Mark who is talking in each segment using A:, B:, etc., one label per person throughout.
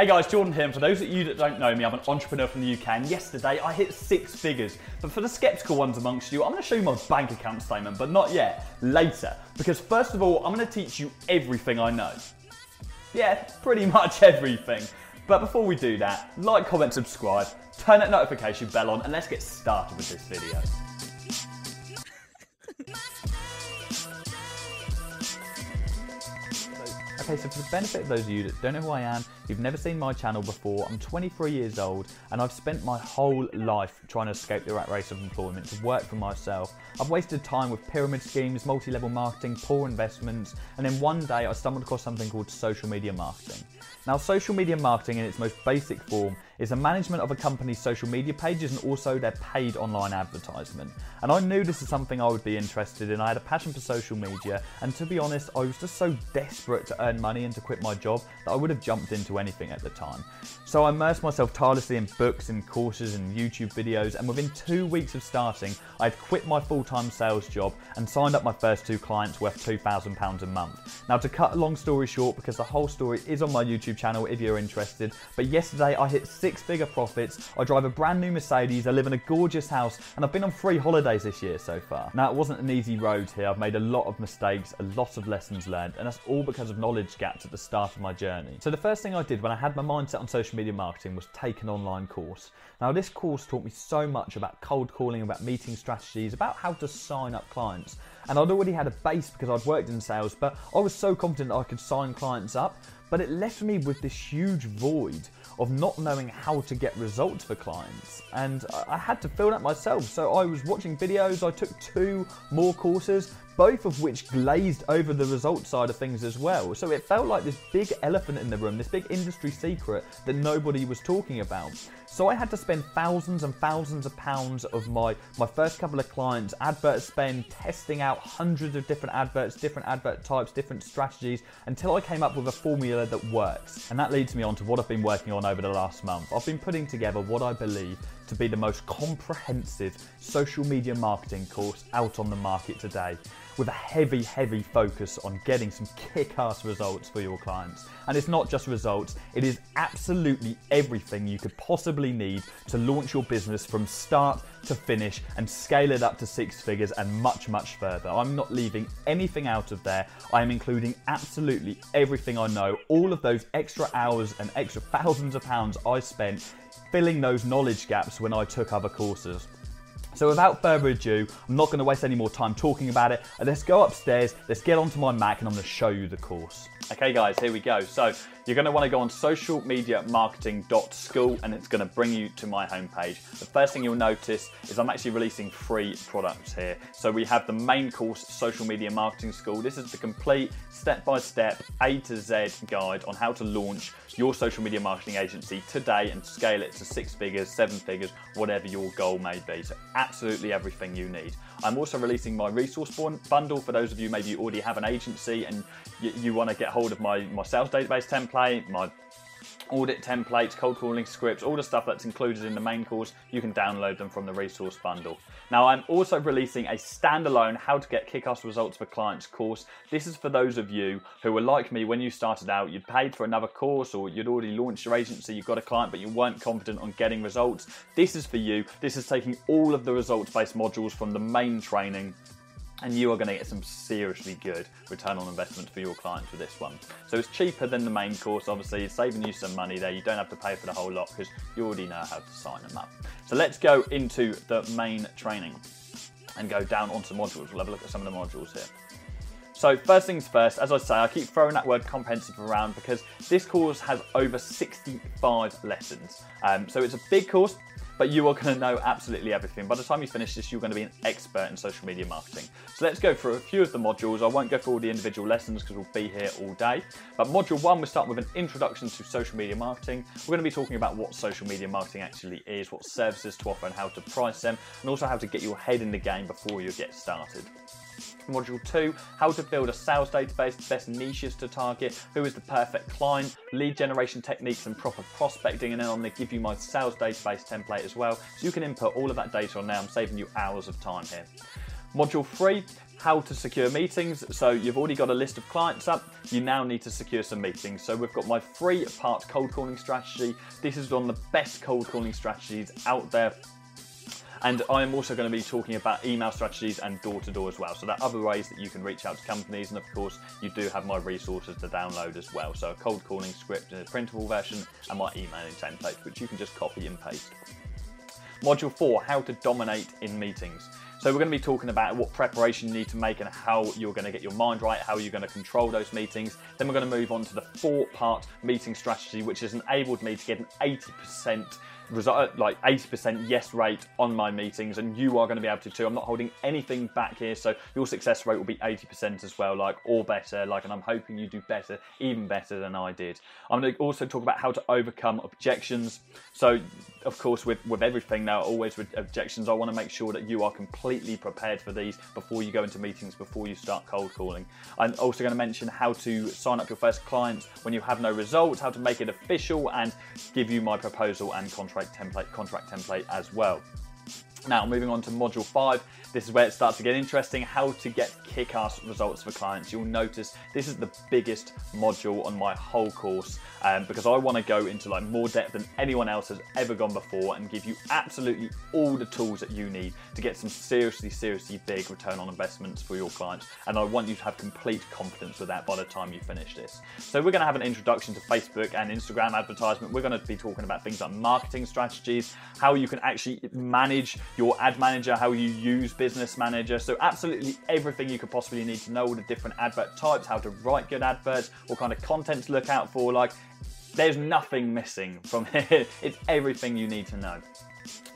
A: Hey guys, Jordan here, and for those of you that don't know me, I'm an entrepreneur from the UK, and yesterday I hit six figures. But for the skeptical ones amongst you, I'm gonna show you my bank account statement, but not yet, later. Because first of all, I'm gonna teach you everything I know. Yeah, pretty much everything. But before we do that, like, comment, subscribe, turn that notification bell on, and let's get started with this video. Okay, so for the benefit of those of you that don't know who I am, you've never seen my channel before, I'm 23 years old and I've spent my whole life trying to escape the rat race of employment, to work for myself. I've wasted time with pyramid schemes, multi-level marketing, poor investments, and then one day I stumbled across something called social media marketing. Now, social media marketing in its most basic form is the management of a company's social media pages and also their paid online advertisement. And I knew this is something I would be interested in. I had a passion for social media, and to be honest, I was just so desperate to earn money and to quit my job that I would have jumped into anything at the time. So I immersed myself tirelessly in books and courses and YouTube videos, and within two weeks of starting, I had quit my full time sales job and signed up my first two clients worth £2,000 a month. Now, to cut a long story short, because the whole story is on my YouTube channel if you're interested, but yesterday I hit six figure profits, I drive a brand new Mercedes, I live in a gorgeous house, and I've been on three holidays this year so far. Now, it wasn't an easy road here, I've made a lot of mistakes, a lot of lessons learned, and that's all because of knowledge gaps at the start of my journey. So, the first thing I did when I had my mindset on social media marketing was take an online course. Now, this course taught me so much about cold calling, about meeting strategies, about how to sign up clients. And I'd already had a base because I'd worked in sales, but I was so confident I could sign clients up. But it left me with this huge void of not knowing how to get results for clients. And I had to fill that myself. So I was watching videos, I took two more courses, both of which glazed over the result side of things as well. So it felt like this big elephant in the room, this big industry secret that nobody was talking about. So I had to spend thousands and thousands of pounds of my, my first couple of clients, advert spend, testing out hundreds of different adverts, different advert types, different strategies, until I came up with a formula that works. And that leads me on to what I've been working on over the last month. I've been putting together what I believe to be the most comprehensive social media marketing course out on the market today with a heavy, heavy focus on getting some kick ass results for your clients. And it's not just results, it is absolutely everything you could possibly need to launch your business from start to finish and scale it up to six figures and much, much further. I'm not leaving anything out of there. I am including absolutely everything I know, all of those extra hours and extra thousands of pounds I spent filling those knowledge gaps when I took other courses. So without further ado, I'm not going to waste any more time talking about it. Let's go upstairs, let's get onto my Mac and I'm going to show you the course. Okay guys, here we go. So you're going to want to go on socialmediamarketing.school and it's to bring you to my homepage. The first thing you'll notice is I'm actually releasing free products here. So we have the main course, Social Media Marketing School. This is the complete step-by-step A to Z guide on how to launch your social media marketing agency today and scale it to six figures, seven figures, whatever your goal may be. So absolutely everything you need. I'm also releasing my resource bundle for those of you maybe you already have an agency and you, you want to get hold of my, my sales database template my audit templates, cold calling scripts, all the stuff that's included in the main course, you can download them from the resource bundle. Now, I'm also releasing a standalone How to Get Kick-Ass Results for Clients course. This is for those of you who were like me when you started out, you'd paid for another course or you'd already launched your agency, you've got a client, but you weren't confident on getting results. This is for you. This is taking all of the results-based modules from the main training and you are going to get some seriously good return on investment for your clients with this one. So it's cheaper than the main course, obviously, it's saving you some money there. You don't have to pay for the whole lot because you already know how to sign them up. So let's go into the main training and go down onto modules. We'll have a look at some of the modules here. So first things first, as I say, I keep throwing that word comprehensive around because this course has over 65 lessons. Um, so it's a big course, but you are going to know absolutely everything. By the time you finish this, you're going to be an expert in social media marketing. So let's go through a few of the modules. I won't go through all the individual lessons because we'll be here all day. But module one, we start with an introduction to social media marketing. We're going to be talking about what social media marketing actually is, what services to offer and how to price them, and also how to get your head in the game before you get started. Module 2, how to build a sales database, the best niches to target, who is the perfect client, lead generation techniques and proper prospecting, and then I'm to give you my sales database template as well, so you can input all of that data on there. I'm saving you hours of time here. Module 3, how to secure meetings. So you've already got a list of clients up. You now need to secure some meetings. So we've got my three part cold calling strategy. This is one of the best cold calling strategies out there and I'm also going to be talking about email strategies and door to door as well. So there are other ways that you can reach out to companies. And of course, you do have my resources to download as well. So a cold calling script in a printable version and my emailing template, which you can just copy and paste. Module four, how to dominate in meetings. So we're going to be talking about what preparation you need to make and how you're going to get your mind right, how you're going to control those meetings. Then we're going to move on to the four-part meeting strategy, which has enabled me to get an 80% result, uh, like 80% yes rate on my meetings, and you are going to be able to too. I'm not holding anything back here, so your success rate will be 80% as well, like or better. Like, and I'm hoping you do better, even better than I did. I'm going to also talk about how to overcome objections. So, of course, with with everything now, always with objections, I want to make sure that you are completely prepared for these before you go into meetings, before you start cold calling. I'm also going to mention how to sign up your first clients when you have no results, how to make it official, and give you my proposal and contract template, contract template as well. Now, moving on to module five, this is where it starts to get interesting how to get kick ass results for clients. You'll notice this is the biggest module on my whole course um, because I want to go into like more depth than anyone else has ever gone before and give you absolutely all the tools that you need to get some seriously, seriously big return on investments for your clients. And I want you to have complete confidence with that by the time you finish this. So, we're going to have an introduction to Facebook and Instagram advertisement. We're going to be talking about things like marketing strategies, how you can actually manage your ad manager, how you use business manager. So, absolutely everything you could possibly need to know, all the different advert types, how to write good adverts, what kind of content to look out for. Like, there's nothing missing from here. It's everything you need to know.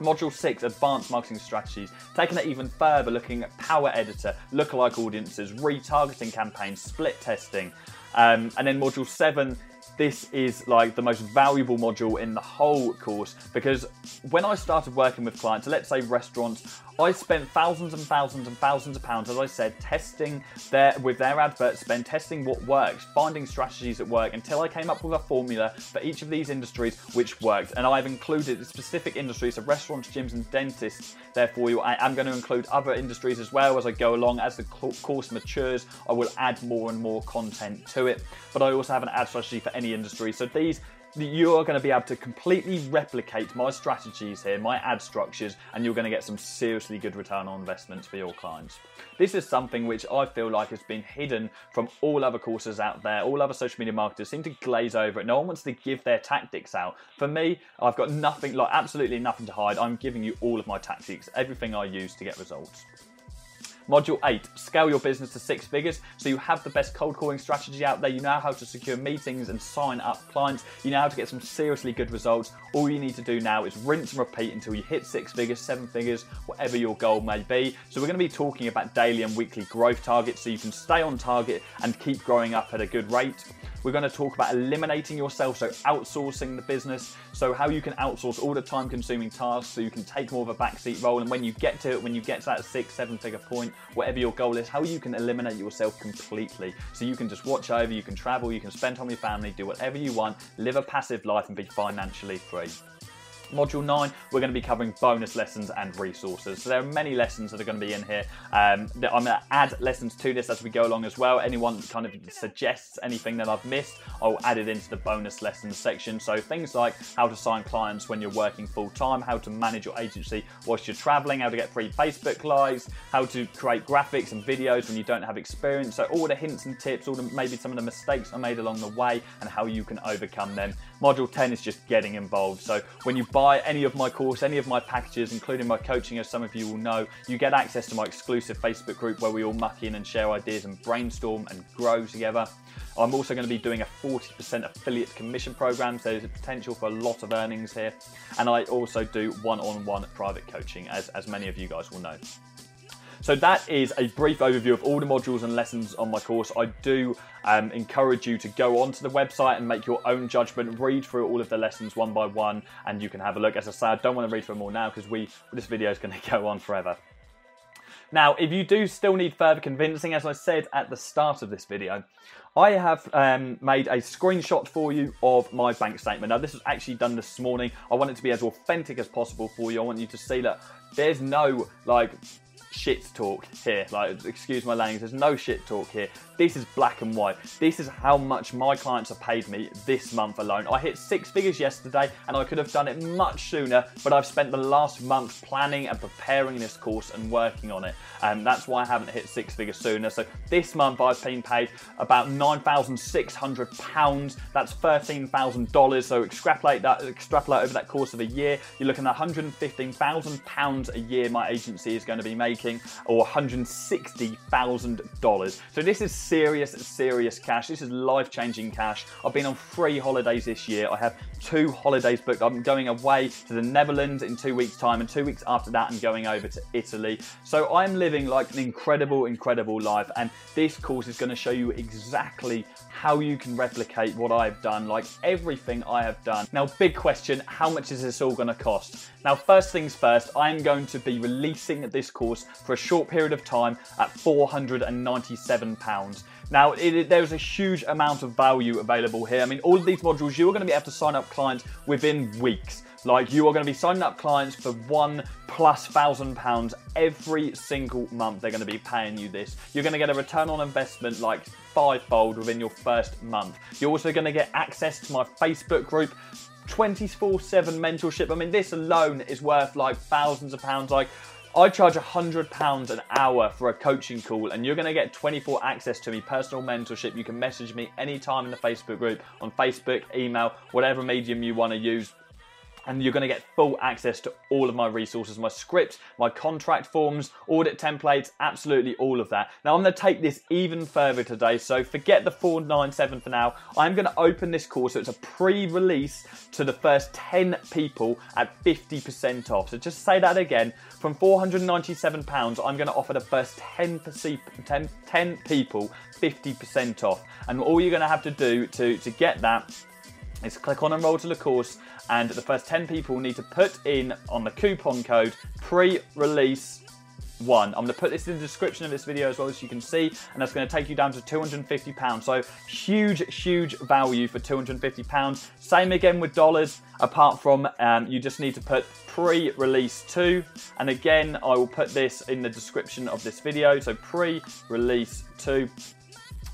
A: Module 6, Advanced Marketing Strategies, taking it even further, looking at Power Editor, lookalike audiences, retargeting campaigns, split testing. Um, and then Module 7, this is like the most valuable module in the whole course because when I started working with clients, let's say restaurants, I spent thousands and thousands and thousands of pounds, as I said, testing their with their advert spend, testing what works, finding strategies that work until I came up with a formula for each of these industries which worked. And I've included specific industries, so restaurants, gyms, and dentists. Therefore, you. I am going to include other industries as well as I go along. As the course matures, I will add more and more content to it. But I also have an ad strategy for any industry. So these you are going to be able to completely replicate my strategies here, my ad structures, and you're going to get some seriously good return on investments for your clients. This is something which I feel like has been hidden from all other courses out there. All other social media marketers seem to glaze over it. No one wants to give their tactics out. For me, I've got nothing, like absolutely nothing to hide. I'm giving you all of my tactics, everything I use to get results. Module 8, scale your business to six figures. So you have the best cold calling strategy out there. You know how to secure meetings and sign up clients. You know how to get some seriously good results. All you need to do now is rinse and repeat until you hit six figures, seven figures, whatever your goal may be. So we're going to be talking about daily and weekly growth targets so you can stay on target and keep growing up at a good rate. We're going to talk about eliminating yourself, so outsourcing the business, so how you can outsource all the time consuming tasks so you can take more of a backseat role. And when you get to it, when you get to that six, seven figure point, whatever your goal is, how you can eliminate yourself completely. So you can just watch over, you can travel, you can spend time with your family, do whatever you want, live a passive life, and be financially free. Module 9, we're going to be covering bonus lessons and resources. So there are many lessons that are going to be in here. Um, I'm going to add lessons to this as we go along as well. Anyone kind of suggests anything that I've missed, I'll add it into the bonus lessons section. So things like how to sign clients when you're working full time, how to manage your agency whilst you're traveling, how to get free Facebook lives, how to create graphics and videos when you don't have experience. So all the hints and tips, all the maybe some of the mistakes I made along the way and how you can overcome them. Module 10 is just getting involved. So when you buy any of my course, any of my packages, including my coaching, as some of you will know, you get access to my exclusive Facebook group where we all muck in and share ideas and brainstorm and grow together. I'm also going to be doing a 40% affiliate commission program, so there's a potential for a lot of earnings here. And I also do one on one private coaching, as, as many of you guys will know. So that is a brief overview of all the modules and lessons on my course. I do um, encourage you to go onto the website and make your own judgment, read through all of the lessons one by one, and you can have a look. As I say, I don't want to read through them all now because we this video is going to go on forever. Now, if you do still need further convincing, as I said at the start of this video, I have um, made a screenshot for you of my bank statement. Now, this was actually done this morning. I want it to be as authentic as possible for you. I want you to see that there's no like shit talk here. Like, excuse my language, there's no shit talk here. This is black and white. This is how much my clients have paid me this month alone. I hit six figures yesterday and I could have done it much sooner, but I've spent the last month planning and preparing this course and working on it. And um, that's why I haven't hit six figures sooner. So this month I've been paid about £9,600. That's $13,000. So extrapolate that, extrapolate over that course of a year, you're looking at £115,000 a year my agency is going to be making, or $160,000. So this is serious, serious cash. This is life changing cash. I've been on three holidays this year. I have two holidays booked. I'm going away to the Netherlands in two weeks' time, and two weeks after that, I'm going over to Italy. So I'm living like an incredible, incredible life. And this course is going to show you exactly how you can replicate what I've done, like everything I have done. Now, big question how much is this all going to cost? Now, first things first, I'm going to be releasing this course for a short period of time at £497. Now, it, there's a huge amount of value available here. I mean, all of these modules, you are going to be able to sign up clients within weeks. Like you are going to be signing up clients for one plus thousand pounds every single month. They're going to be paying you this. You're going to get a return on investment like fivefold within your first month. You're also going to get access to my Facebook group. 24 7 mentorship. I mean, this alone is worth like thousands of pounds. Like, I charge £100 an hour for a coaching call, and you're going to get 24 access to me, personal mentorship. You can message me anytime in the Facebook group, on Facebook, email, whatever medium you want to use and you're going to get full access to all of my resources, my scripts, my contract forms, audit templates, absolutely all of that. Now I'm going to take this even further today, so forget the 497 for now. I'm going to open this course, so it's a pre-release to the first 10 people at 50% off. So just say that again, from 497 pounds, I'm going to offer the first 10, 10, 10 people 50% off. And all you're going to have to do to, to get that is click on enroll to the course and the first 10 people need to put in on the coupon code pre-release one. I'm going to put this in the description of this video as well as you can see, and that's going to take you down to £250. So huge, huge value for £250. Same again with dollars, apart from um, you just need to put pre-release two. And again, I will put this in the description of this video. So pre-release two.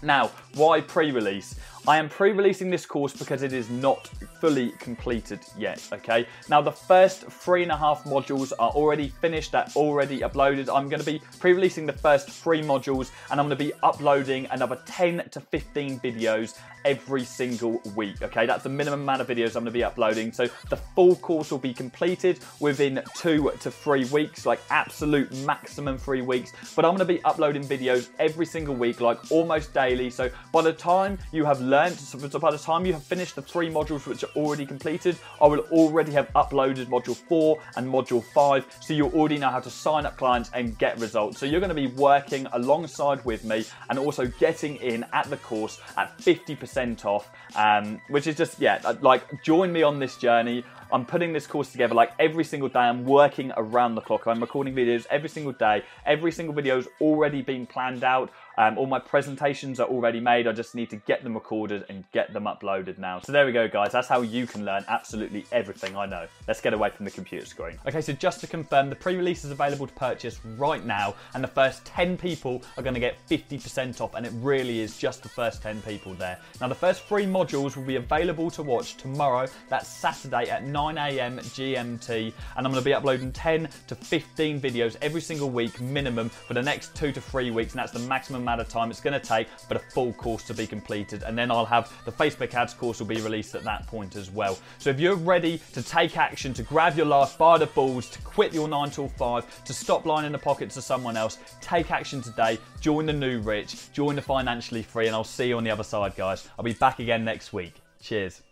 A: Now, why pre-release? I am pre-releasing this course because it is not fully completed yet, okay? Now the first three and a half modules are already finished, they're already uploaded. I'm gonna be pre-releasing the first three modules and I'm gonna be uploading another 10 to 15 videos every single week, okay? That's the minimum amount of videos I'm gonna be uploading. So the full course will be completed within two to three weeks, like absolute maximum three weeks. But I'm gonna be uploading videos every single week, like almost daily. So by the time you have learned, so by the time you have finished the three modules which are already completed, I will already have uploaded module four and module five. So you already know how to sign up clients and get results. So you're gonna be working alongside with me and also getting in at the course at 50% off, um, which is just, yeah, like join me on this journey. I'm putting this course together like every single day. I'm working around the clock. I'm recording videos every single day. Every single video has already been planned out. Um, all my presentations are already made. I just need to get them recorded and get them uploaded now. So there we go, guys. That's how you can learn absolutely everything I know. Let's get away from the computer screen. Okay, so just to confirm, the pre-release is available to purchase right now, and the first 10 people are going to get 50% off, and it really is just the first 10 people there. Now, the first three modules will be available to watch tomorrow. That's Saturday at 9 a.m. GMT, and I'm going to be uploading 10 to 15 videos every single week minimum for the next two to three weeks, and that's the maximum amount of time it's going to take, but a full course to be completed. And then I'll have the Facebook ads course will be released at that point as well. So if you're ready to take action, to grab your life by the balls, to quit your 9 till 5, to stop lying in the pockets of someone else, take action today. Join the new rich, join the financially free, and I'll see you on the other side, guys. I'll be back again next week. Cheers.